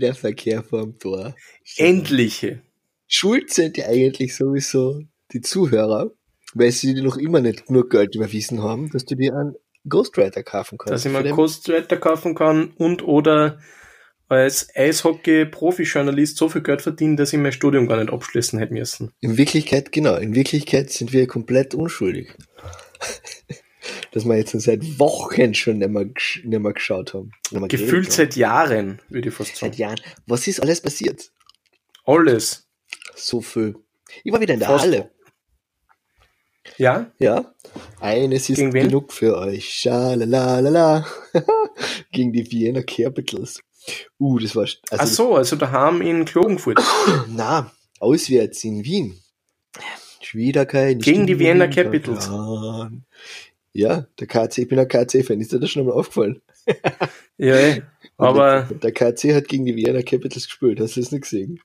wieder Verkehr vorm Tor. Endliche. Schuld sind ja eigentlich sowieso die Zuhörer, weil sie dir noch immer nicht genug Geld überwiesen haben, dass du dir einen Ghostwriter kaufen kannst. Dass ich mir einen Ghostwriter kaufen kann und oder als Eishockey-Profi-Journalist so viel Geld verdienen, dass ich mein Studium gar nicht abschließen hätte müssen. In Wirklichkeit, genau, in Wirklichkeit sind wir komplett unschuldig. dass wir jetzt seit Wochen schon nicht mehr, gesch- nicht mehr geschaut haben. Mehr Gefühlt haben. seit Jahren, würde ich fast seit sagen. Jahren. Was ist alles passiert? Alles. So viel. Ich war wieder in der Fast. Halle. Ja? Ja. Eines ist Gegen wen? genug für euch. Schalalalala. Gegen die Vienna Capitals. Uh, das war, also, Ach so, also daheim in Klagenfurt. na, auswärts in Wien. Kein Gegen die Vienna Capitals. Ja, der KC, ich bin ein KC-Fan, ist dir das schon mal aufgefallen? Ja, eh. aber der, der KC hat gegen die Vienna Capitals gespielt, hast du das nicht gesehen?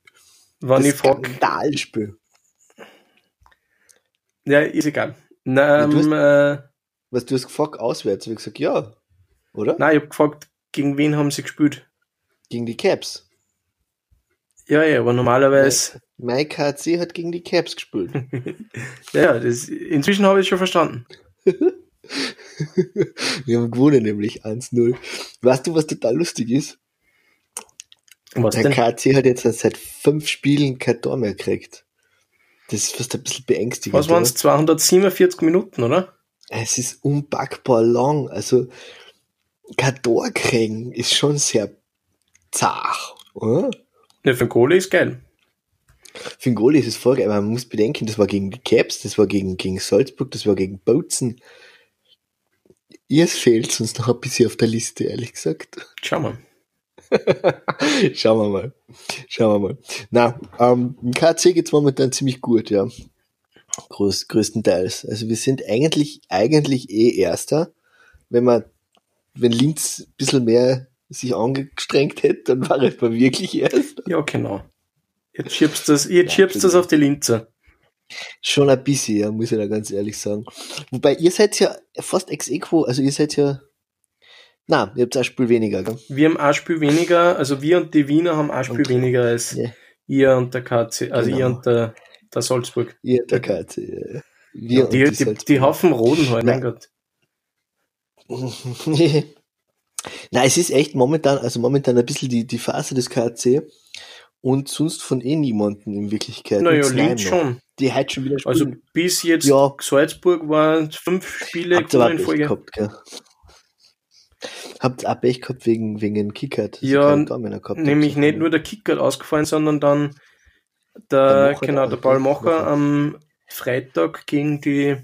wenn das ich frag, Skandalspiel. ja, ist egal. Na, du ähm, äh, Was du hast gefragt, auswärts, hab ich gesagt, ja, oder? nein, ich hab gefragt, gegen wen haben sie gespielt? Gegen die Caps. Ja, ja, aber normalerweise, Mein KC hat gegen die Caps gespielt. ja, ja, das, inzwischen habe ich es schon verstanden. Wir haben gewonnen, nämlich 1-0. Weißt du, was total lustig ist? Was Der denn? KC hat jetzt seit fünf Spielen kein Tor mehr gekriegt. Das ist fast ein bisschen beängstigend. Was waren es? oder? 247 Minuten, oder? Es ist unpackbar lang. Also, kein Tor kriegen ist schon sehr zart, oder? Ja, für den Kohle ist geil. Für Goalie ist es voll geil, man muss bedenken, das war gegen die Caps, das war gegen, gegen Salzburg, das war gegen Bozen. Ihr fehlt uns noch ein bisschen auf der Liste, ehrlich gesagt. Schau mal. Schauen wir mal. Schauen wir mal. Na, ähm, im KC geht's momentan ziemlich gut, ja. Groß, größtenteils. Also wir sind eigentlich, eigentlich eh Erster. Wenn man, wenn Linz ein bisschen mehr sich angestrengt hätte, dann war es mal wirklich Erster. Ja, genau. Jetzt schiebst du das, jetzt Ja, schiebst du das auf die Linze. Schon ein bisschen, ja, muss ich da ganz ehrlich sagen. Wobei, ihr seid ja fast ex equo, also ihr seid ja, na, ihr habt ein Spiel weniger, gell? Wir haben ein Spiel weniger, also wir und die Wiener haben ein Spiel Und- weniger als Ja. ihr und der KC, also Genau. ihr und der, der Salzburg. Ihr, der KC, ja, ja. Wir und die, die, die, Salzburger. Haufen Roden halt, mein Ja. Gott. Na, es ist echt momentan, also momentan ein bisschen die, die Phase des KC und sonst von eh niemanden in Wirklichkeit. Naja, Linz schon. Die heute schon wieder Also spielen. bis jetzt Ja. Salzburg waren fünf Spiele Habt in Folge. gehabt, gell? Habt ihr auch Pech gehabt wegen, wegen dem Kickert? Ja, gehabt Nämlich nicht nur der Kicker hat ausgefallen, sondern dann Der der, genau, der Mocher. am Freitag gegen die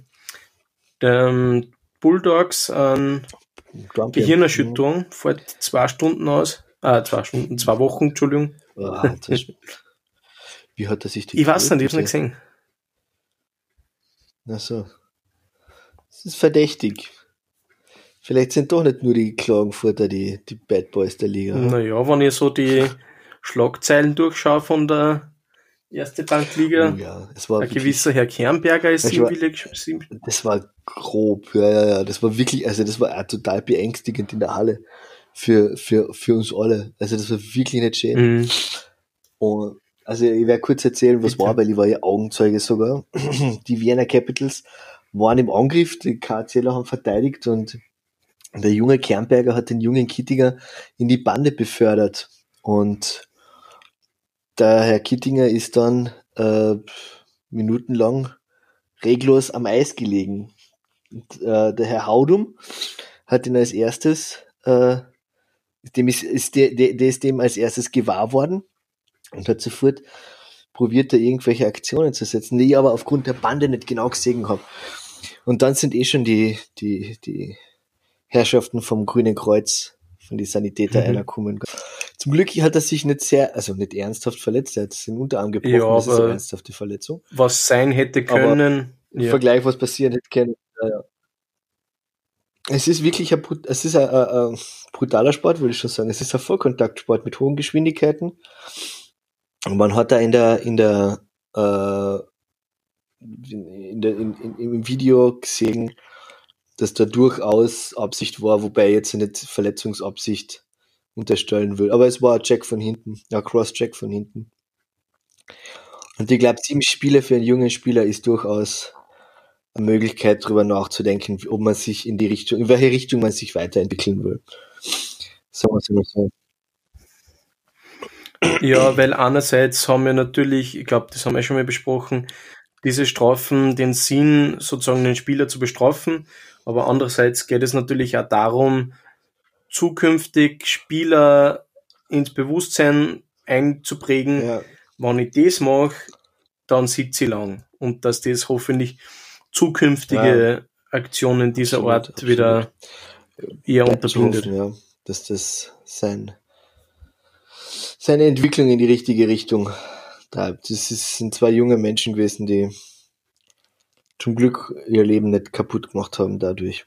ähm, Bulldogs an Trump- Gehirnerschütterung, fällt zwei Stunden aus. Ah, zwei Stunden, zwei Wochen, Entschuldigung. Ist- Wie hat er sich die Ich weiß nicht, ich hab's nicht gesehen. Ach so. Das ist verdächtig. Vielleicht sind doch nicht nur die Klagenfurter die, die Bad Boys der Liga. Naja, wenn ich so die Schlagzeilen durchschaue von der erste Bankliga, Oh ja, es war ein wirklich, gewisser Herr Kernberger ist war- siebenwillig. sieben- das war grob, ja, ja, ja, das war wirklich, also das war auch total beängstigend in der Halle für, für, für uns alle. Also das war wirklich nicht schön. Mhm. Und, also ich werde kurz erzählen, was Bitte. war, weil ich war ja Augenzeuge sogar. Die Vienna Capitals waren im Angriff, die KCler haben verteidigt und der junge Kernberger hat den jungen Kittinger in die Bande befördert. Und der Herr Kittinger ist dann äh, minutenlang reglos am Eis gelegen. Und, äh, der Herr Haudum hat ihn als erstes, äh, dem ist, ist der, der, der ist dem als erstes gewahr worden und hat sofort probiert, da irgendwelche Aktionen zu setzen, die ich aber aufgrund der Bande nicht genau gesehen habe. Und dann sind eh schon die, die, die Herrschaften vom Grünen Kreuz, von die Sanitäter Mhm. einer kommen. Zum Glück hat er sich nicht sehr, also nicht ernsthaft verletzt, er hat den Unterarm gebrochen, Ja, das ist eine ernsthafte Verletzung. Was sein hätte können. Im Ja. Vergleich, was passieren hätte können. Ja, ja. Es ist wirklich ein, es ist ein, ein, ein brutaler Sport, würde ich schon sagen. Es ist ein Vollkontaktsport mit hohen Geschwindigkeiten. Und man hat da in der, in der, äh, in der, in, in, im Video gesehen, dass da durchaus Absicht war, wobei jetzt nicht Verletzungsabsicht unterstellen will. Aber es war ein Check von hinten, ein Cross-Check von hinten. Und ich glaube, sieben Spiele für einen jungen Spieler ist durchaus eine Möglichkeit, darüber nachzudenken, ob man sich in die Richtung, in welche Richtung man sich weiterentwickeln will. Sagen wir es mal so. Ja, weil einerseits haben wir natürlich, ich glaube, das haben wir schon mal besprochen, diese Strafen den Sinn, sozusagen den Spieler zu bestrafen, aber andererseits geht es natürlich auch darum, zukünftig Spieler ins Bewusstsein einzuprägen, ja. wenn ich das mache, dann sitze ich lang. Und dass das hoffentlich zukünftige ja. Aktionen dieser absolut, Art absolut. wieder eher unterbindet. Ja, dass das sein, seine Entwicklung in die richtige Richtung treibt. Das sind zwei junge Menschen gewesen, die zum Glück ihr Leben nicht kaputt gemacht haben dadurch.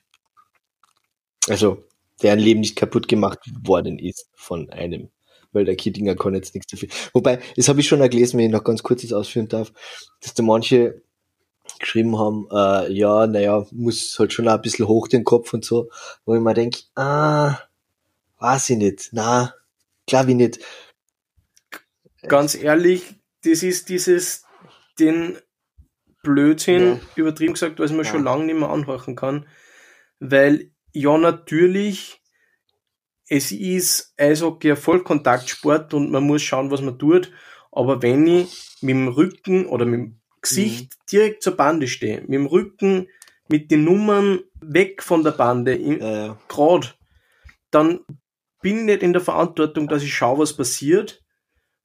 Also, deren Leben nicht kaputt gemacht worden ist von einem. Weil der Kittinger kann jetzt nichts dafür. Wobei, das habe ich schon gelesen, wenn ich noch ganz kurz das ausführen darf, dass da manche geschrieben haben, äh, ja, naja, muss halt schon ein bisschen hoch den Kopf und so, wo ich mir denke, ah, weiß ich nicht, na, glaube ich nicht. Ganz ehrlich, das ist dieses, den Blödsinn, ja. übertrieben gesagt, was man ja. schon lange nicht mehr anhören kann, weil ja, natürlich, es ist Eishockey ein Vollkontaktsport und man muss schauen, was man tut, aber wenn ich mit dem Rücken oder mit dem Gesicht mhm. direkt zur Bande stehe, mit dem Rücken, mit den Nummern weg von der Bande, ja, ja. gerade, dann bin ich nicht in der Verantwortung, dass ich schaue, was passiert,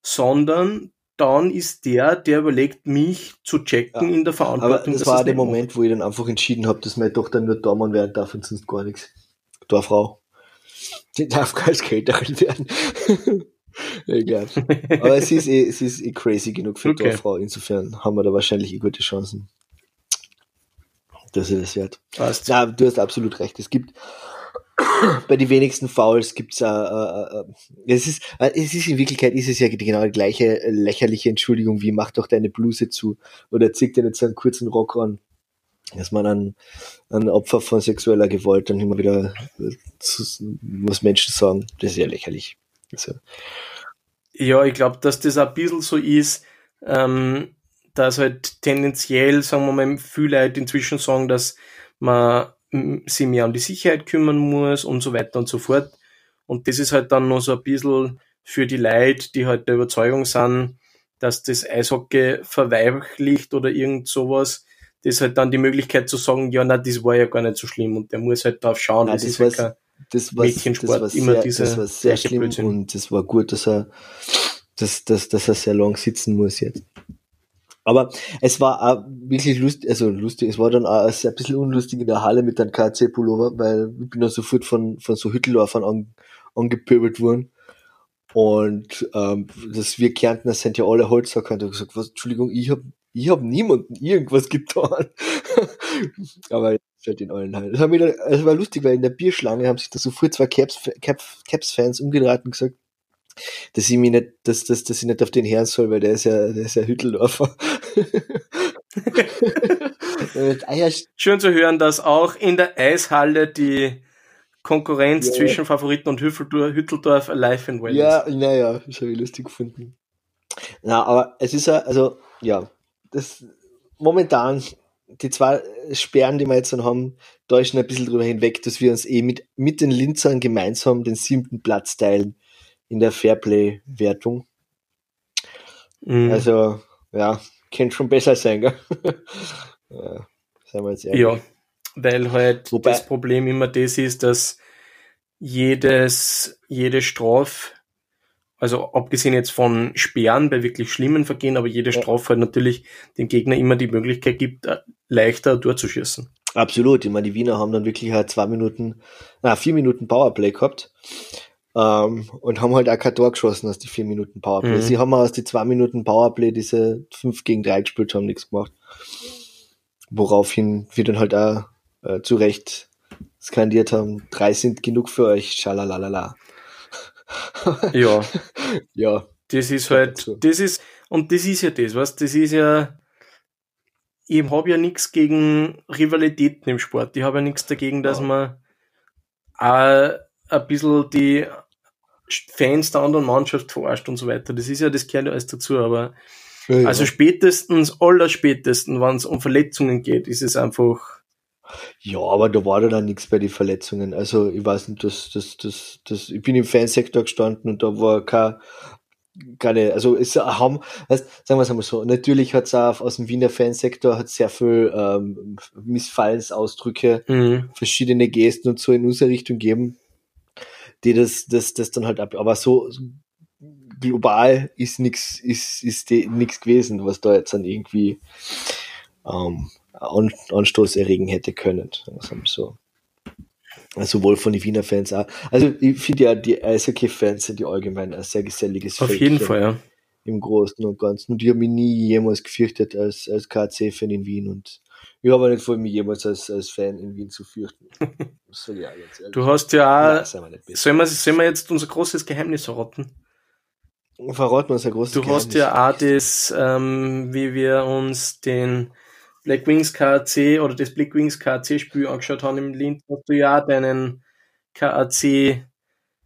sondern dann ist der, der überlegt, mich zu checken ja. in der Verantwortung. Aber das war der Moment, wo ich dann einfach entschieden habe, dass meine Tochter nur Dormann werden darf und sonst gar nichts. Dorfrau. Die darf gar als Caterin werden. Egal. Aber es ist eh, es ist eh crazy genug für okay. Dorffrau. Insofern haben wir da wahrscheinlich eh gute Chancen. Dass er das wert. Passt. Ja, du hast absolut recht. Es gibt bei den wenigsten Fouls gibt's äh, äh, äh, es ist äh, es ist in Wirklichkeit ist es ja genau die gleiche äh, lächerliche Entschuldigung wie mach doch deine Bluse zu oder zieh dir so einen kurzen Rock an dass man ein, ein Opfer von sexueller Gewalt dann immer wieder äh, muss Menschen sagen das ist ja lächerlich also. ja ich glaube dass das ein bisschen so ist ähm, dass halt tendenziell sagen wir mal viele Leute inzwischen sagen dass man sich mehr um die Sicherheit kümmern muss und so weiter und so fort. Und das ist halt dann noch so ein bisschen für die Leute, die halt der Überzeugung sind, dass das Eishockey verweiblicht oder irgend sowas, das ist halt dann die Möglichkeit zu sagen, ja, na, das war ja gar nicht so schlimm und der muss halt drauf schauen. Nein, das, das, ist halt das war, Mädchensport, das war immer sehr, diese, das war sehr schlimm Blödsinn. und das war gut, dass er, dass, dass, dass er sehr lang sitzen muss jetzt. Aber es war auch wirklich lustig, also lustig, es war dann auch ein bisschen unlustig in der Halle mit einem KC-Pullover, weil ich bin dann sofort von, von so Hütteldorfern an, angepöbelt worden. Und ähm, das wir Kärntner sind ja alle Holzhacker und ich gesagt, was, Entschuldigung, ich hab, ich hab niemanden irgendwas getan. Aber fällt in allen halt. Das, war lustig, weil in der Bierschlange haben sich da sofort zwei Caps-Fans Caps, umgedreht und gesagt, dass ich mich nicht, dass, dass, dass ich nicht auf den Herrn soll, weil der ist ja, der ist ja Hütteldorfer. Schön zu hören, dass auch in der Eishalle die Konkurrenz ja. zwischen Favoriten und Hütteldorf, alive and well ja, ist. Ja, naja, das habe ich lustig gefunden. Na, aber es ist ja, also, ja, das momentan, die zwei Sperren, die wir jetzt dann haben, täuschen ein bisschen drüber hinweg, dass wir uns eh mit, mit den Linzern gemeinsam den siebten Platz teilen in der Fairplay-Wertung. Mhm. Also, ja, könnte schon besser sein, gell? ja, seien wir jetzt ehrlich. Ja, weil halt Wobei, das Problem immer das ist, dass jedes, jede Strafe, also abgesehen jetzt von Sperren bei wirklich schlimmen Vergehen, aber jede Strafe halt natürlich dem Gegner immer die Möglichkeit gibt, äh, leichter durchzuschießen. Absolut. Ich meine, die Wiener haben dann wirklich halt zwei Minuten, na, vier Minuten Powerplay gehabt. Ähm, und haben halt auch kein Tor geschossen aus die vier Minuten Powerplay. Mhm. Sie haben aus die zwei Minuten Powerplay diese fünf gegen drei gespielt haben, nichts gemacht. Woraufhin wir dann halt auch äh, zu Recht skandiert haben, drei sind genug für euch, schalalalala. ja. ja. Das ist halt, das ist, und das ist ja das, was, das ist ja, ich habe ja nichts gegen Rivalitäten im Sport. Ich habe ja nichts dagegen, dass ja. man auch ein bisschen die Fans der anderen Mannschaft verarscht und so weiter. Das ist ja, das gehört ja alles dazu, aber ja, also spätestens, aller spätestens, wenn es um Verletzungen geht, ist es einfach. Ja, aber da war dann nichts bei den Verletzungen. Also ich weiß nicht, das, das, das, das, ich bin im Fansektor gestanden und da war kein, keine, also es haben, weißt, sagen wir es einmal so, natürlich hat es auch aus dem Wiener Fansektor hat sehr viel ähm, Missfallensausdrücke, mhm. verschiedene Gesten und so in unsere Richtung geben, die das, das, das dann halt ab, aber so global ist nichts ist, ist nichts gewesen, was da jetzt dann irgendwie ähm, An Anstoß erregen hätte können. So. Also sowohl von den Wiener Fans auch. Also ich finde ja, die Eishockey-Fans sind ja allgemein ein sehr geselliges Auf Völkchen jeden Fall, ja. Im Großen und Ganzen. Und ich habe mich nie jemals gefürchtet als, als KC-Fan in Wien und ich habe nicht vor, mich jemals als, als Fan in Wien zu fürchten. Das sage ich auch ehrlich. Du hast ja auch, sollen wir, sollen wir jetzt unser großes Geheimnis verraten? Verraten wir uns ein großes Du Geheimnis. hast ja auch das, ähm, wie wir uns den Black Wings KAC oder das Black Wings KAC Spiel angeschaut haben im Linz, hast du ja deinen KAC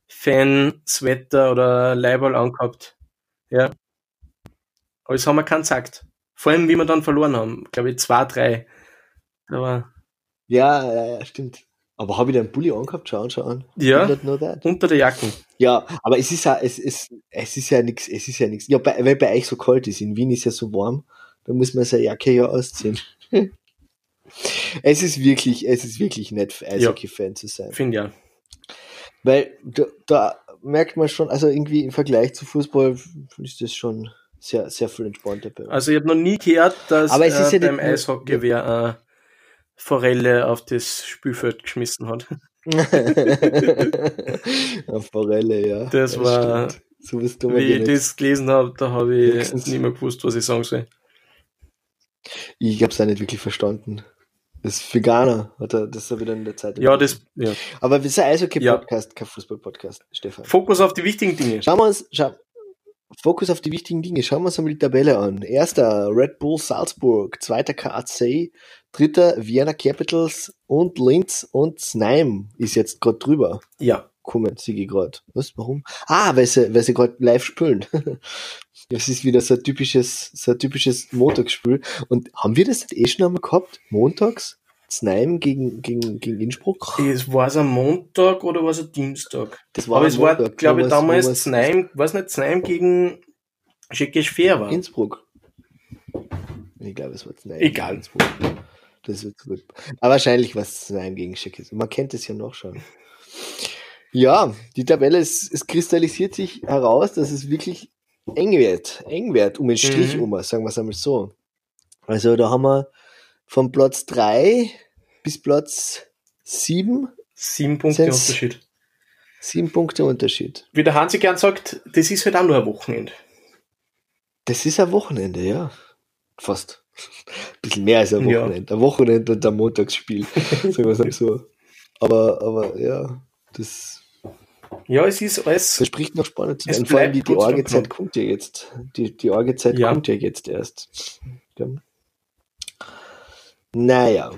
Fan Sweater oder Leiberl angehabt. Ja. Aber das haben wir keinen gesagt. Vor allem, wie wir dann verloren haben. Glaube ich, zwei, drei. Aber ja, ja, ja, stimmt. Aber habe ich den Bulli angehabt? Schau, schau an. Ja, unter der Jacken. Ja, aber es ist ja, es ist, es ist ja nichts, es ist ja nichts. Ja, bei, weil bei euch so kalt ist. In Wien ist ja so warm. Da muss man seine Jacke ja ausziehen. es ist wirklich, es ist wirklich nett, für Eishockey-Fan ja, zu sein. Finde ja. Weil da, da merkt man schon, also irgendwie im Vergleich zu Fußball ist das schon sehr, sehr viel entspannter. Also ich habe noch nie gehört, dass Aber es ist äh, ja beim Eishockey wer äh, Forelle auf das Spielfeld geschmissen hat. Forelle, ja. Das, das war, so wie ich das gelesen habe, da habe ich Höchstens. nicht mehr gewusst, was ich sagen soll. Ich habe es auch nicht wirklich verstanden. Das ist Veganer, hat er, das ist er wieder in der Zeit. Ja, das, ja. Aber wir sind Eishockey-Podcast, ja. kein Fußball-Podcast, Stefan. Fokus auf die wichtigen Dinge. Schauen wir uns, schau, Fokus auf die wichtigen Dinge. Schauen wir uns einmal die Tabelle an. Erster Red Bull Salzburg, zweiter KAC, dritter Vienna Capitals und Linz und Snaim ist jetzt gerade drüber. Ja. Kommen sie gerade. Was? Warum? Ah, weil sie, weil sie gerade live spielen. Das ist wieder so ein typisches, so ein typisches Montagsspiel. Und haben wir das nicht eh schon einmal gehabt? Montags? Znaim gegen, gegen, gegen Innsbruck? Es war es am Montag oder war es am Dienstag? Das war Aber es Montag, war, glaube ich, damals Znaim, was nicht, Znaim gegen Fair war. Innsbruck. Ich glaube, es war Znaim. Egal. Innsbruck. Das wird gut. Aber wahrscheinlich war es Znaim gegen Tschechisch. Man kennt es ja noch schon. Ja, die Tabelle, es, es kristallisiert sich heraus, dass es wirklich eng wird, eng wird, um den Strich mhm. um, sagen wir es einmal so. Also da haben wir von Platz 3 bis Platz 7. Sieben Punkte Unterschied. Sieben Punkte Unterschied. Wie der Hansi gern sagt, das ist halt auch nur ein Wochenende. Das ist ein Wochenende, ja. Fast. Ein bisschen mehr als ein Wochenende. Ja. Ein Wochenende und ein Montagsspiel, sagen wir es so. Aber, aber ja, das ja, es ist alles. Verspricht noch spannend zu sein. Vor allem die, die Orgezeit kommt ja jetzt. Die, die Orgezeit ja. kommt ja jetzt erst. Ja. Naja.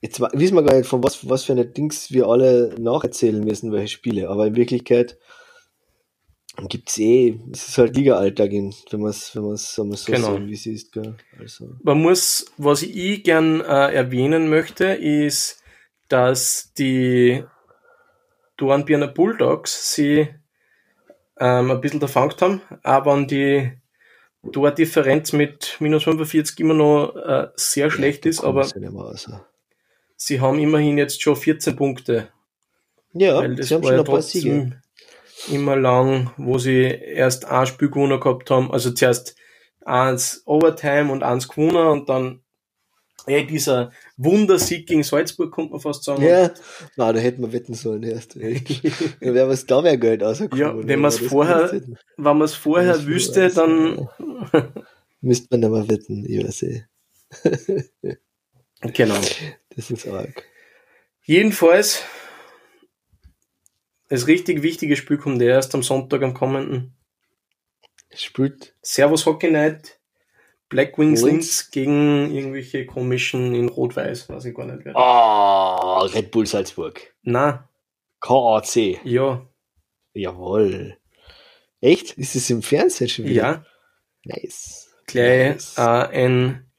Jetzt wissen wir gar nicht, von was, was für eine Dings wir alle nacherzählen müssen, welche Spiele. Aber in Wirklichkeit gibt es eh, es ist halt Liga-Alltag, wenn man es wenn man's, wenn man's so genau. sagen, wie es ist. Gell? Also. Man muss, was ich gern äh, erwähnen möchte, ist, dass die Dornbirner Bulldogs sie ähm, ein bisschen erfangt haben, aber wenn die Tordifferenz mit minus 45 immer noch äh, sehr schlecht ist, aber sie haben immerhin jetzt schon 14 Punkte. Ja, sie haben schon ja trotzdem immer lang, wo sie erst ein Spiel gewonnen gehabt haben, also zuerst eins Overtime und eins gewonnen und dann ja, dieser Wundersieg gegen Salzburg, kommt man fast sagen. Ja, na, da hätten wir wetten sollen erst. da wäre was da mehr Geld rausgekommen. Ja, wenn man es vorher, wenn man es vorher wüsste, dann müsste man aber wetten, ich weiß eh. genau. Das ist arg. Jedenfalls, das richtig wichtige Spiel kommt erst am Sonntag am kommenden. Spielt. Servus Hockey Night. Black Wings Links gegen irgendwelche komischen in Rot-Weiß, weiß ich gar nicht. Wer. Oh, Red Bull Salzburg. Na. KAC. Ja. Jawohl. Echt? Ist es im Fernsehen schon wieder? Ja, Nice. gleich Nice. äh, ein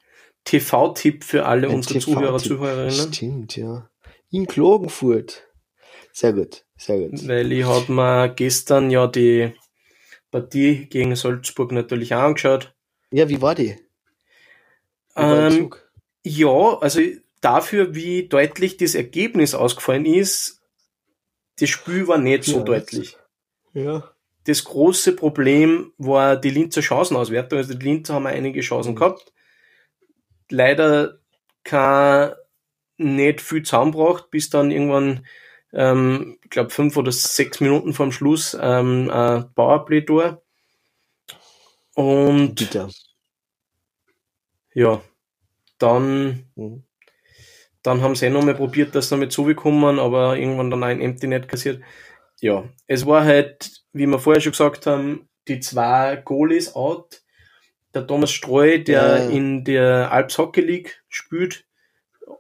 TV-Tipp für alle Ein unsere. Zuhörer, Zuhörerinnen. Stimmt, ja. In Klagenfurt. Sehr gut, sehr gut. Weil ich habe mir gestern ja die Partie gegen Salzburg natürlich auch angeschaut. Ja, wie war die? Wie war Ähm, ja, also dafür, wie deutlich das Ergebnis ausgefallen ist, das Spiel war nicht so Ja. deutlich. Ja. Das große Problem war die Linzer Chancenauswertung. Also die Linzer haben einige Chancen Mhm. gehabt. Leider kein nicht viel zusammengebracht, bis dann irgendwann, ähm, ich glaube, fünf oder sechs Minuten vorm Schluss ähm, ein Powerplay-Tor. Und Bitter. ja, dann, Mhm. dann haben sie eh nochmal probiert, dass sie damit zugekommen, aber irgendwann dann ein Empty Net kassiert. Ja, es war halt, wie wir vorher schon gesagt haben, die zwei Goalies out. Der Thomas Streu, der Ja. in der Alps Hockey League spielt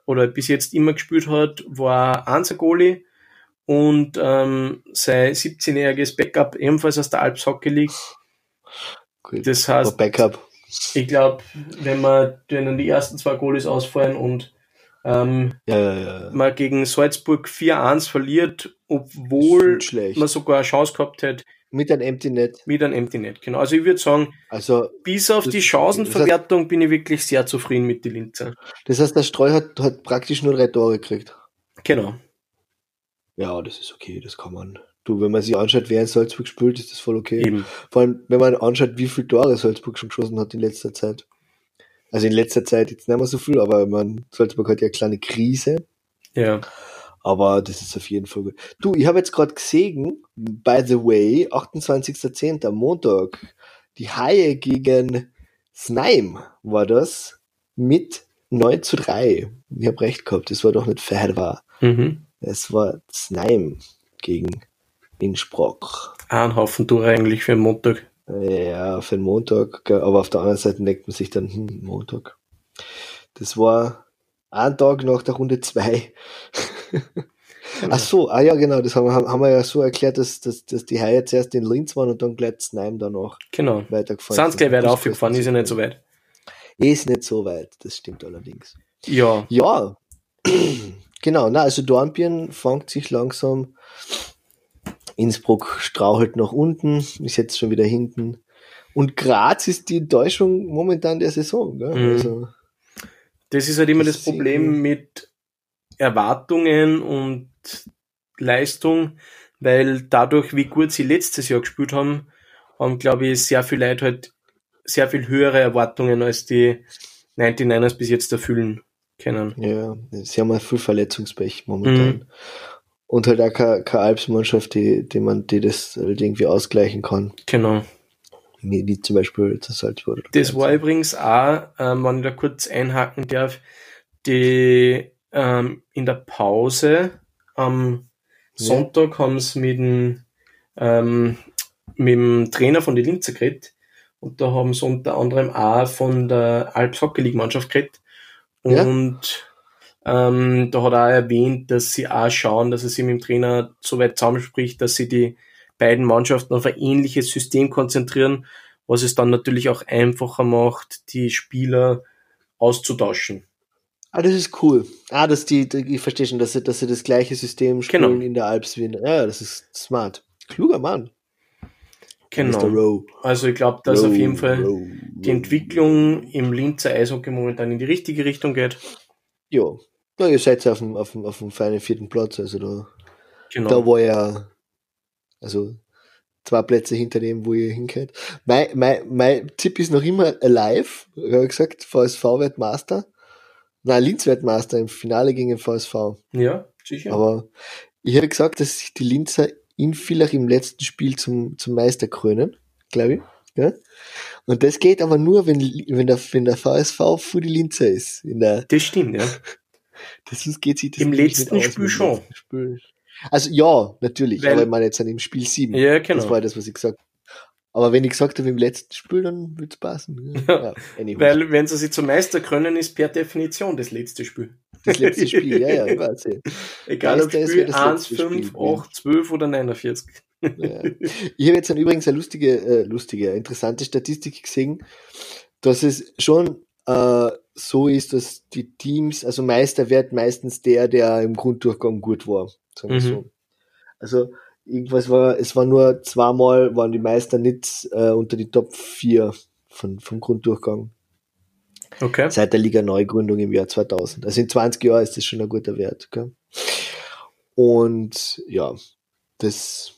oder bis jetzt immer gespielt hat, war Einser Goalie und ähm, sein 17-jähriges Backup ebenfalls aus der Alps Hockey League. Gut. Das heißt, Backup. ich glaube, wenn man denen die ersten zwei Goalies ausfallen und ähm, Ja, ja, ja. man gegen Salzburg 4-1 verliert, obwohl man sogar eine Chance gehabt hätte Mit einem Empty Net. mit einem Empty Net. Genau. Also ich würde sagen, Also, bis auf die. Chancenverwertung bin ich wirklich sehr zufrieden mit den Linzer. das heißt, der Streu hat, hat praktisch nur drei Tore gekriegt. Genau. Ja, das ist okay, das kann man. Du, wenn man sich anschaut, wer in Salzburg spielt, ist das voll okay. Eben. Vor allem, wenn man anschaut, wie viele Tore Salzburg schon geschossen hat in letzter Zeit. Also in letzter Zeit jetzt nicht mehr so viel, aber man, Salzburg hat ja eine kleine Krise. Ja. Aber das ist auf jeden Fall gut. Du, ich habe jetzt gerade gesehen, by the way, 28.10. am Montag, die Haie gegen Snaim war das mit 9 zu 3. Ich habe recht gehabt, das war doch nicht fair war. Mhm. Es war Snaim gegen Innsbruck. Ein Haufen Tore eigentlich für den Montag. Ja, für den Montag, aber auf der anderen Seite denkt man sich dann, hm, Montag. Das war ein Tag nach der Runde 2. Ach so, ah ja, genau, das haben, wir- haben wir ja so erklärt, dass, dass, dass die Haie zuerst in Linz waren und dann gleich Snaim danach Genau. weitergefahren Sind gleich weiter aufgefahren, ist ja nicht so weit. Ist nicht so weit, das stimmt allerdings. Ja. Ja, genau, na, also Dornbirn fängt sich langsam. Innsbruck strauchelt nach unten, ist jetzt schon wieder hinten. Und Graz ist die Enttäuschung momentan der Saison. Gell? Mhm. Also, Das ist halt immer Das das Problem mit Erwartungen und Leistung, weil dadurch, wie gut sie letztes Jahr gespielt haben, haben, glaube ich, sehr viele Leute halt sehr viel höhere Erwartungen als die 99ers bis jetzt erfüllen können. ja, sie haben halt viel Verletzungspech momentan. Mhm. Und halt auch keine, keine Alpsmannschaft, die, die man, die das halt irgendwie ausgleichen kann. Genau. Wie, wie zum Beispiel das Salzburg. Das war übrigens auch, ähm, wenn ich da kurz einhaken darf, die ähm, in der Pause am Ja. Sonntag haben sie mit dem, ähm, mit dem Trainer von den Linzer geredet und da haben sie unter anderem auch von der Alps Hockey League Mannschaft geredet Ja. und ähm, da hat er auch erwähnt, dass sie auch schauen, dass sich mit dem Trainer so weit zusammenspricht, dass sie die beiden Mannschaften auf ein ähnliches System konzentrieren, was es dann natürlich auch einfacher macht, die Spieler auszutauschen. Ah, das ist cool. Ah, dass die, die ich verstehe schon, dass sie, dass sie das gleiche System spielen Genau. in der Alps wie in, ja, das ist smart. Kluger Mann. Genau. Also ich glaube, dass Rowe, auf jeden Fall Rowe, die. Entwicklung im Linzer Eishockey momentan in die richtige Richtung geht. Ja. Na, ihr seid auf dem, auf dem, auf dem feinen vierten Platz, also da, Genau. da war ja, also zwei Plätze hinter dem, wo ihr hingeht. Mein, mein, mein Tipp ist noch immer alive. Ich habe gesagt, VSV wird Master. Nein, Linz wird Master im Finale gegen den VSV. ja, sicher. Aber ich habe gesagt, dass sich die Linzer in Villach im letzten Spiel zum, zum Meister krönen, glaube ich. Ja? Und das geht aber nur, wenn, wenn, der, wenn der VSV vor die Linzer ist. In der, das stimmt, ja. das geht sich das Im letzten aus Spiel schon. Spiel. Also ja, natürlich, Weil- aber ich meine jetzt an dem Spiel 7. Ja, Das genau. war das, was ich gesagt habe. Aber wenn ich gesagt habe im letzten Spiel, dann wird's passen. Ja. Ja. Weil, wenn sie sich zum Meister können, ist per Definition das letzte Spiel. das letzte Spiel, ja, ja, ich weiß ja. Egal ob Meister ist, Spiel wer das 1, letzte 5, Spiel 8, 12 oder 49. Ja. Ich habe jetzt dann übrigens eine lustige, äh, lustige, interessante Statistik gesehen, dass es schon äh, so ist, dass die Teams, also Meister wird meistens der, der im Grunddurchgang gut war. Sagen wir Mhm. so. Also irgendwas war, es war nur zweimal waren die Meister nicht äh, unter die Top 4 von, vom Grunddurchgang. Okay. Seit der Liga Neugründung im Jahr 2000. Also in 20 Jahren ist das schon ein guter Wert. Gell? Und ja, das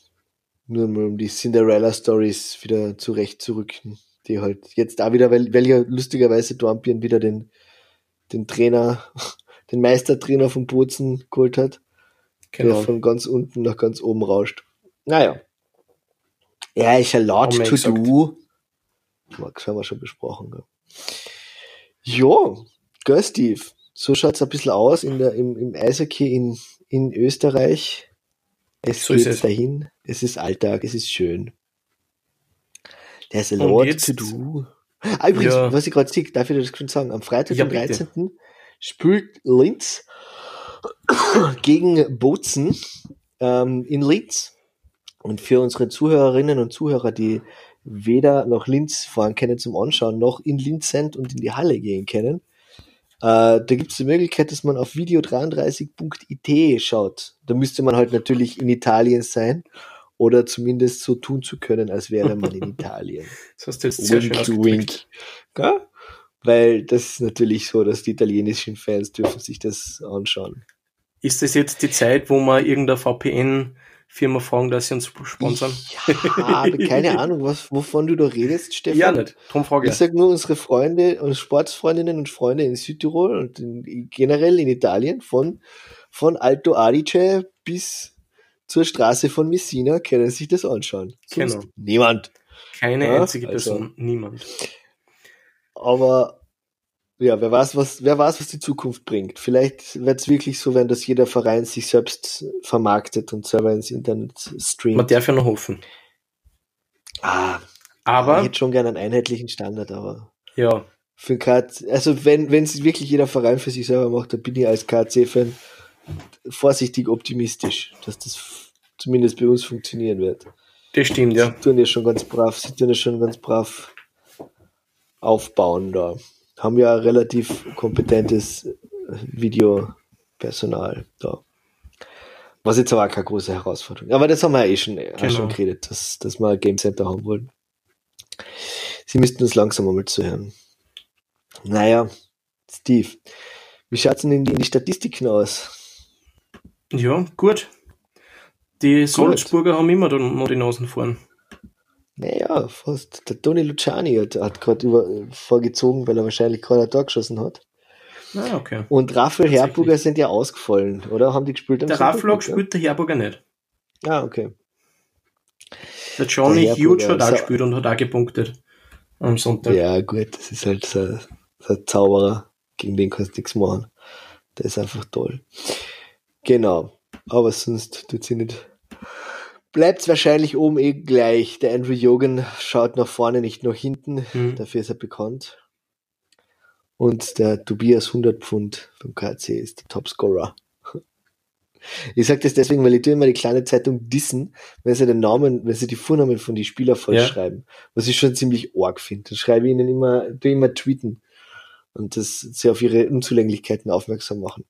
nur mal um die Cinderella Stories wieder zurechtzurücken, die halt jetzt auch wieder, weil, weil ja lustigerweise Dornbirn wieder den, den Trainer, den Meistertrainer von Bozen geholt hat, Genau. der von ganz unten nach ganz oben rauscht. Naja. Ja, ist Haben wir to gesagt. do. Das haben wir schon besprochen. Gell? Jo, gell, Steve. So schaut's ein bisschen aus in der, im, im Eishockey in, in Österreich. Es So geht es. dahin. Es ist Alltag. Es ist schön. There's a lot jetzt- to do. Ah, übrigens, Ja. was ich gerade sehe, darf ich dir das schon sagen? Am Freitag, Ja, den bitte. 13. spielt Linz gegen Bozen ähm, in Linz. Und für unsere Zuhörerinnen und Zuhörer, die weder nach Linz fahren können zum Anschauen, noch in Linz sind und in die Halle gehen können, äh, da gibt es die Möglichkeit, dass man auf video33.it schaut. Da müsste man halt natürlich in Italien sein oder zumindest so tun zu können, als wäre man in Italien. Das hast du jetzt sehr schön Wink, ausgedrückt. wink. Gell? Weil das ist natürlich so, dass die italienischen Fans dürfen sich das anschauen. Ist das jetzt die Zeit, wo man irgendeine VPN-Firma fragen, dass sie uns sponsern? Ich habe keine Ahnung, was, wovon du da redest, Stefan. Ja, nicht. Drum frage Ich ich. sag nur unsere Freunde und Sportsfreundinnen und Freunde in Südtirol und in, generell in Italien von, von Alto Adige bis zur Straße von Messina können sich das anschauen. Sonst Genau. Niemand. Keine Ja, einzige also- Person. Niemand. Aber ja, wer weiß, was, wer weiß, was die Zukunft bringt. Vielleicht wird es wirklich so werden, dass jeder Verein sich selbst vermarktet und selber ins Internet streamt. Man darf ja noch hoffen. ah, ich Aber, hätte schon gerne einen einheitlichen Standard, aber ja, für KC, also wenn wenn es wirklich jeder Verein für sich selber macht, dann bin ich als KC-Fan vorsichtig optimistisch, dass das zumindest bei uns funktionieren wird. das stimmt, ja. Sie tun ja schon ganz brav, sie tun ja schon ganz brav aufbauen da. Haben ja relativ kompetentes äh, Videopersonal da. Was jetzt aber auch keine große Herausforderung. Aber das haben wir ja eh schon, auch Genau. schon geredet, dass, dass wir ein Game Center haben wollen. Sie müssten uns langsam einmal zuhören. Naja, Steve, wie schaut's denn in die, in die Statistiken aus? Ja, gut. Die Salzburger haben immer noch die Nasen vorn. Naja, fast. Der Toni Luciani hat, hat gerade vorgezogen, weil er wahrscheinlich gerade ein Tor geschossen hat. Ah, okay. Und Raphael Tatsächlich. Herburger sind ja ausgefallen, oder? Haben die gespielt? am Der Sonntag? Rafflock spielt der Herburger nicht. Ah, okay. Der Johnny Der Huge hat auch gespielt und hat auch gepunktet am Sonntag. Ja, gut, das ist halt so, so ein Zauberer. Gegen den kannst du nichts machen. Der ist einfach toll. Genau. Aber sonst tut sie nicht. Bleibt's wahrscheinlich oben eh gleich. Der Andrew Jogan schaut nach vorne, nicht nach hinten. Hm. Dafür ist er bekannt. Und der Tobias 100 Pfund vom KC ist der Topscorer. Ich sage das deswegen, weil ich tue immer die kleine Zeitung dissen, wenn sie den Namen, wenn sie die Vornamen von die Spieler falsch Ja. schreiben. Was ich schon ziemlich arg finde. Dann schreibe ich ihnen immer, tue immer tweeten. Und das sie auf ihre Unzulänglichkeiten aufmerksam machen.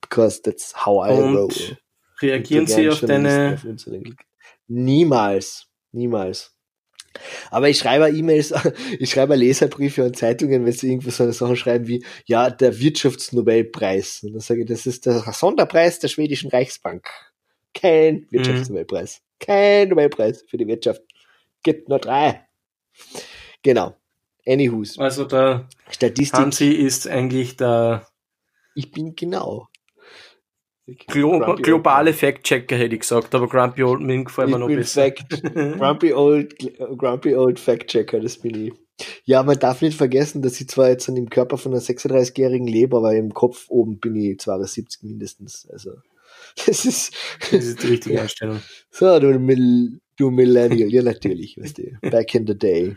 Because that's how I roll. Reagieren Sie auf deine. auf. Niemals. Niemals. Aber ich schreibe E-Mails, ich schreibe Leserbriefe an Zeitungen, wenn sie irgendwo so eine Sachen schreiben wie, ja, der Wirtschaftsnobelpreis. Und dann sage ich, das ist der Sonderpreis der schwedischen Reichsbank. Kein Wirtschaftsnobelpreis. Kein Nobelpreis für die Wirtschaft. Gibt nur drei. Genau. Anywho's. Also der Statistik. Hansi ist eigentlich der Ich bin genau. Glo Grumpy globale Fact-Checker, hätte ich gesagt, aber Grumpy Old Man gefällt mir noch besser. Fact, grumpy old, grumpy old Fact Checker, das bin ich. Ja, man darf nicht vergessen, dass ich zwar jetzt an dem Körper von einer 36-Jährigen lebe, aber im Kopf oben bin ich 72 mindestens. Also, das ist, Das ist die richtige Einstellung. so, du, Mill, du Millennial. Ja, natürlich, weißt du. Back in the day.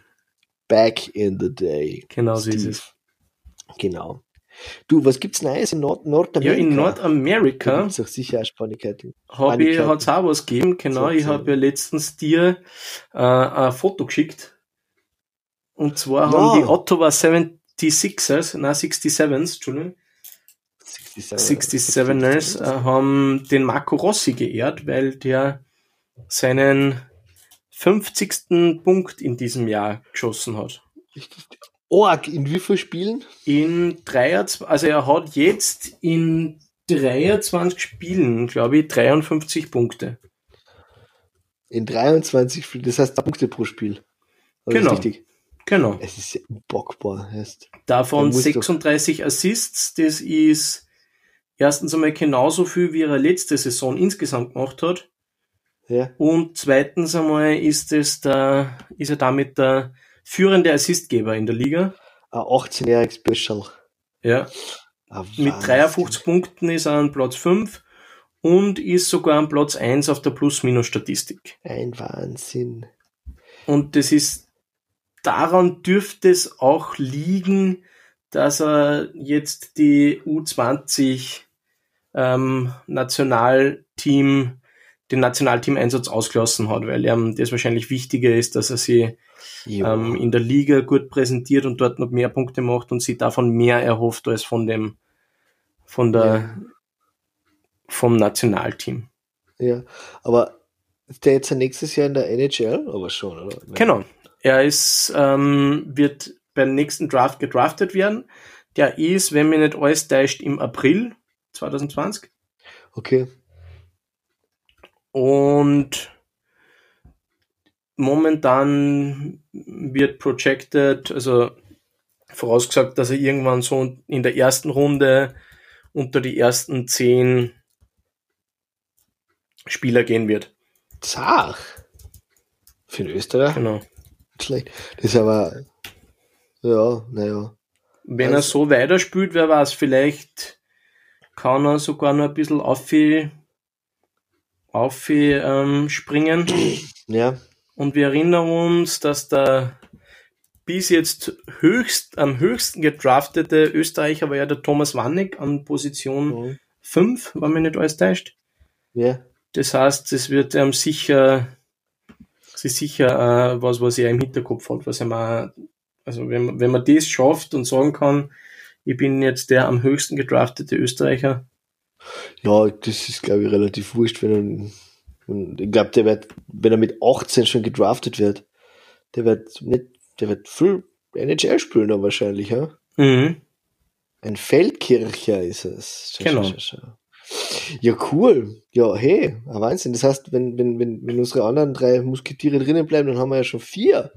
Back in the day. Genau so ist Steve. es. Genau. Du, was gibt's Neues in Nord Nordamerika? Ja, in Nordamerika. Da gibt's doch sicher auch Spannigkeiten. Habe ich, hat's auch was gegeben, genau. Ich habe ja letztens dir äh, ein Foto geschickt. Und zwar Ja. haben die Ottawa 76ers, nein, 67s, Entschuldigung, 67, 67ers, äh, haben den Marco Rossi geehrt, weil der seinen 50. Punkt in diesem Jahr geschossen hat. Org, in wie vielen Spielen? In 23, also er hat jetzt in 23 Spielen, glaube ich, 53 Punkte. In 23 Spielen, das heißt Punkte pro Spiel. Also Genau. Ist richtig. Genau. Es ist ja unbockbar. Heißt. Davon Er muss doch- 36 Assists, das ist erstens einmal genauso viel, wie er letzte Saison insgesamt gemacht hat. Ja. Und zweitens einmal ist es der, ist er damit der führende Assistgeber in der Liga. Ein 18-jähriges Special. Ja. Ein Mit Wahnsinn. 53 Punkten ist er an Platz 5 und ist sogar an Platz 1 auf der Plus-Minus-Statistik. Ein Wahnsinn. Und das ist, daran dürfte es auch liegen, dass er jetzt die U20 ähm, Nationalteam, den Nationalteam-Einsatz ausgelassen hat, weil ihm das wahrscheinlich wichtiger ist, dass er sie Ja. ähm, in der Liga gut präsentiert und dort noch mehr Punkte macht und sie davon mehr erhofft als von dem, von der, vom Nationalteam. ja. Aber ist der jetzt nächstes Jahr in der NHL? Aber schon, oder? Genau. Er ist, ähm, wird beim nächsten Draft gedraftet werden. Der ist, wenn mir nicht alles täuscht, im April 2020. Okay. Und momentan wird projected, also vorausgesagt, dass er irgendwann so in der ersten Runde unter die ersten zehn Spieler gehen wird. Zach. Für den Österreich? Genau. Schlecht. Das ist aber, ja, naja. Wenn er Also- so weiterspielt, wer weiß, vielleicht kann er sogar noch ein bisschen auf, auf ähm, springen. Ja. Und wir erinnern uns, dass der bis jetzt höchst, am höchsten gedraftete Österreicher war ja der Thomas Wannig an Position Mhm. 5, wenn mich nicht alles täuscht. Ja. Das heißt, es wird ähm, sicher, es ist sicher äh, was, was er im Hinterkopf hat, was er mal, also wenn, man- wenn man das schafft und sagen kann, ich bin jetzt der am höchsten gedraftete Österreicher, Ja, das ist, glaube ich, relativ wurscht, wenn er, ich glaube, der wird, wenn er mit 18 schon gedraftet wird, der wird nicht, der wird viel NHL spielen dann wahrscheinlich, ja? mhm. Ein Feldkircher ist es. Schau, Genau. schau, schau. Ja, cool. Ja, hey, ein Wahnsinn. Das heißt, wenn, wenn, wenn, wenn unsere anderen drei Musketiere drinnen bleiben, dann haben wir ja schon vier.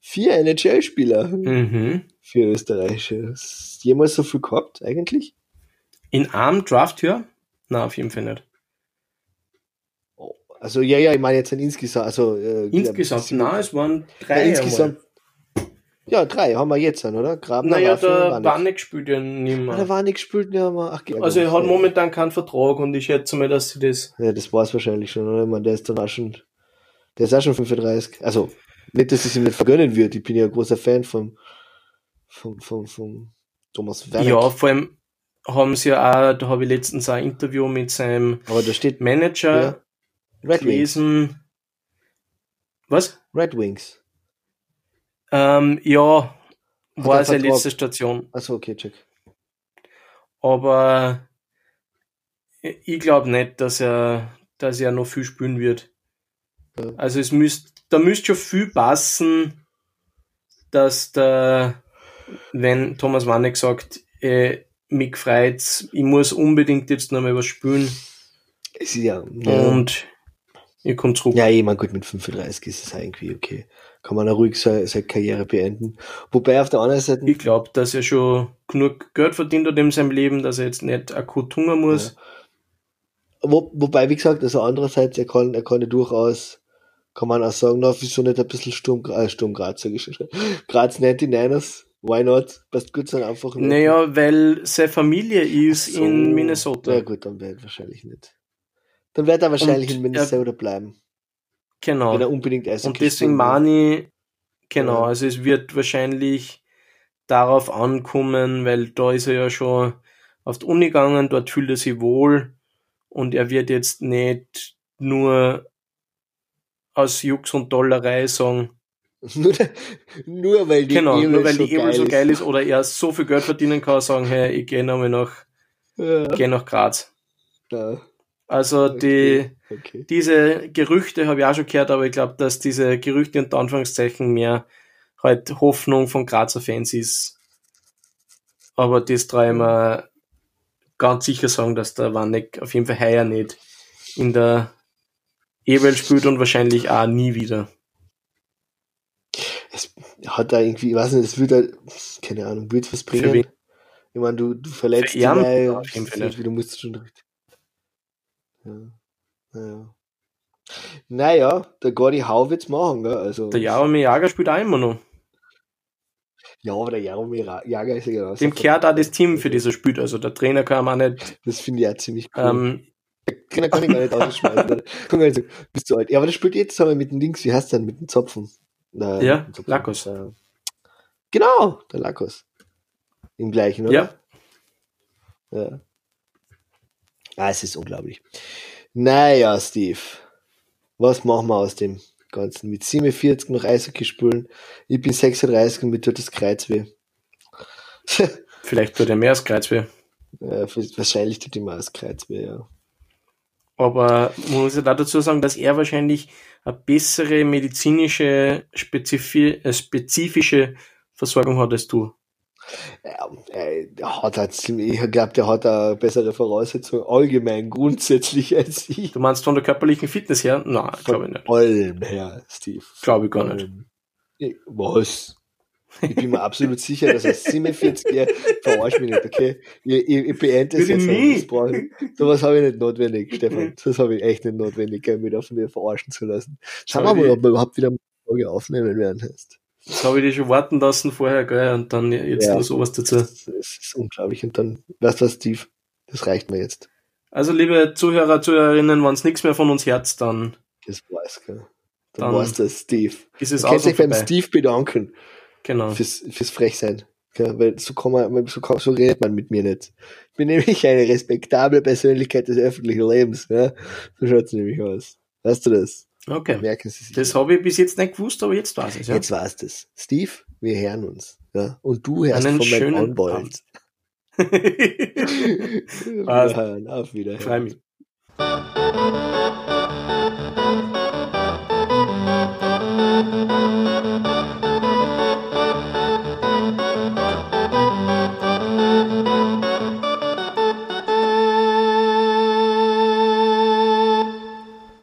Vier NHL-Spieler Mhm. für Österreich. Hast du jemals so viel gehabt, eigentlich? in einem Draft, ja? Na, auf jeden Fall nicht. Also, ja, ja, ich meine jetzt ein insgesamt. Also, äh, Insgesamt, ja, na, es waren ja, drei. insgesamt. Ja, drei haben wir jetzt dann, oder? Grabner, Naja, Waffel, der Warneck. Warneck spielt ja nicht Ah, der mehr. Warneck gespielt, ja, aber, ach, ja, Also er hat ja. momentan keinen Vertrag und ich schätze mal, dass sie das. Ja, das war's wahrscheinlich schon, oder? Ich meine, der ist dann auch schon, der ist auch schon 35. Also, nicht, dass ich es ihm nicht vergönnen würde. Ich bin ja ein großer Fan vom, vom, vom, vom Thomas Werner. Ja, vor allem haben sie ja auch, da habe ich letztens ein Interview mit seinem Aber da steht Manager Ja. Red Wings. gelesen. Was? Red Wings. Ähm, ja, war er seine Vertrag? letzte Station. Achso, okay, check. Aber ich glaube nicht, dass er, dass er noch viel spielen wird. Ja. Also es müsst, da müsste schon viel passen, dass der, wenn Thomas Wanneck sagt, äh, mich freut's, ich muss unbedingt jetzt noch mal was spielen ja, ja. und ich komme zurück. Ja, ich meine, gut, mit 35 ist es irgendwie okay. Kann man auch ruhig seine, seine Karriere beenden. Wobei auf der anderen Seite, Ich glaube, dass er schon genug Geld verdient hat in seinem Leben, dass er jetzt nicht akut hungern muss. wo, wobei, wie gesagt, also andererseits, er kann, er kann ja durchaus, kann man auch sagen, na, wieso nicht ein bisschen Sturm, äh, Sturm Graz, sag ich schon. Graz 99ers, why not? Passt gut sein, einfach nur. Naja, weil seine Familie ist So. in Minnesota. Ja gut, dann wird er wahrscheinlich nicht. Dann wird er wahrscheinlich Und in Minnesota bleiben, Genau. wenn er unbedingt Eishockey Und deswegen ich, genau, Ja. also es wird wahrscheinlich darauf ankommen, weil da ist er ja schon auf die Uni gegangen, dort fühlt er sich wohl und er wird jetzt nicht nur aus Jux und Dollerei sagen, nur, nur weil die genau, Ebel nur weil so die Ebel geil so ist. geil ist oder er so viel Geld verdienen kann, sagen, hey, ich gehe nochmal nach, Ja, geh nach Graz. ja, Also die, okay. diese Gerüchte habe ich auch schon gehört, aber ich glaube, dass diese Gerüchte unter Anführungszeichen mehr halt Hoffnung von Grazer Fans ist. Aber das traue ich mir ganz sicher sagen, dass der Wanneck auf jeden Fall heuer nicht in der E-Welt spielt und wahrscheinlich auch nie wieder. Es hat da irgendwie, ich weiß nicht, es wird halt, keine Ahnung, wird was bringen. Ich meine, du, du verletzt gleich Ja, nicht. du musst schon richtig. Ja. Naja. Naja, der Gordy Hau wird's machen, gell? Also, Der Jaromir Jager spielt auch immer noch. ja, aber der Jaromir Jager ist ja genau Dem kehrt auch das Team, für das er spielt. Also der Trainer kann man nicht. Das finde ich auch ziemlich cool. Ähm, Trainer kann ich gar nicht ausschmeißen. Guck mal, also, bist du alt. Ja, aber der spielt jetzt zusammen mit dem Dings, wie heißt der denn, mit dem Zopfen? Na, Ja. Lakos. Genau, der Lakos. Im gleichen, oder? ja, Ja. Ah, es ist unglaublich. Naja, Steve. Was machen wir aus dem Ganzen? Mit 47 noch Eishockey spielen. Ich bin 36 und mir tut das Kreuz weh. vielleicht tut er mehr als Kreuz weh. ja, wahrscheinlich tut ihm auch das Kreuz weh, ja. Aber man muss ja da dazu sagen, dass er wahrscheinlich eine bessere medizinische, spezifi äh, spezifische Versorgung hat als du. Ja, äh, der hat halt ziemlich, ich glaube, der hat eine bessere Voraussetzung allgemein grundsätzlich als ich. Du meinst von der körperlichen Fitness her? Nein, glaube ich nicht. allem her, Steve. Glaube ich gar nicht. Ich- Was? Ich bin mir absolut sicher, dass er 47 Jahre verarsch mich nicht, okay? Ich, ich, ich beende das Würde jetzt. nie. Brauch ich- Sowas habe ich nicht notwendig, Stefan. Das habe ich echt nicht notwendig, mich von dir verarschen zu lassen. Schauen wir mal, ob wir überhaupt wieder eine Folge aufnehmen werden. Heißt. Das habe ich dir schon warten lassen vorher, gell? Und dann jetzt Ja. nur sowas dazu. Das, ist unglaublich. Und dann, weißt du was, Steve? Das reicht mir jetzt. Also, liebe Zuhörer, Zuhörerinnen, wenn es nichts mehr von uns hört, dann Das war's, gell. Dann, Dann war's das, Steve. ist es Du auch kannst so dich beim. Steve bedanken. Genau. fürs, fürs Frechsein. Gell? Weil so kann man, so, kann, so redet man mit mir nicht. Ich bin nämlich eine respektable Persönlichkeit des öffentlichen Lebens. Ja? So schaut's nämlich aus. Weißt du das? Okay. Merken Sie sich. Das habe ich bis jetzt nicht gewusst, aber jetzt weiß ich ja. Jetzt war's das. Steve, wir hören uns. Ja? Und du hörst Einen von meinem. Abend. wir hören. Auf Wiederhören. Freu mich.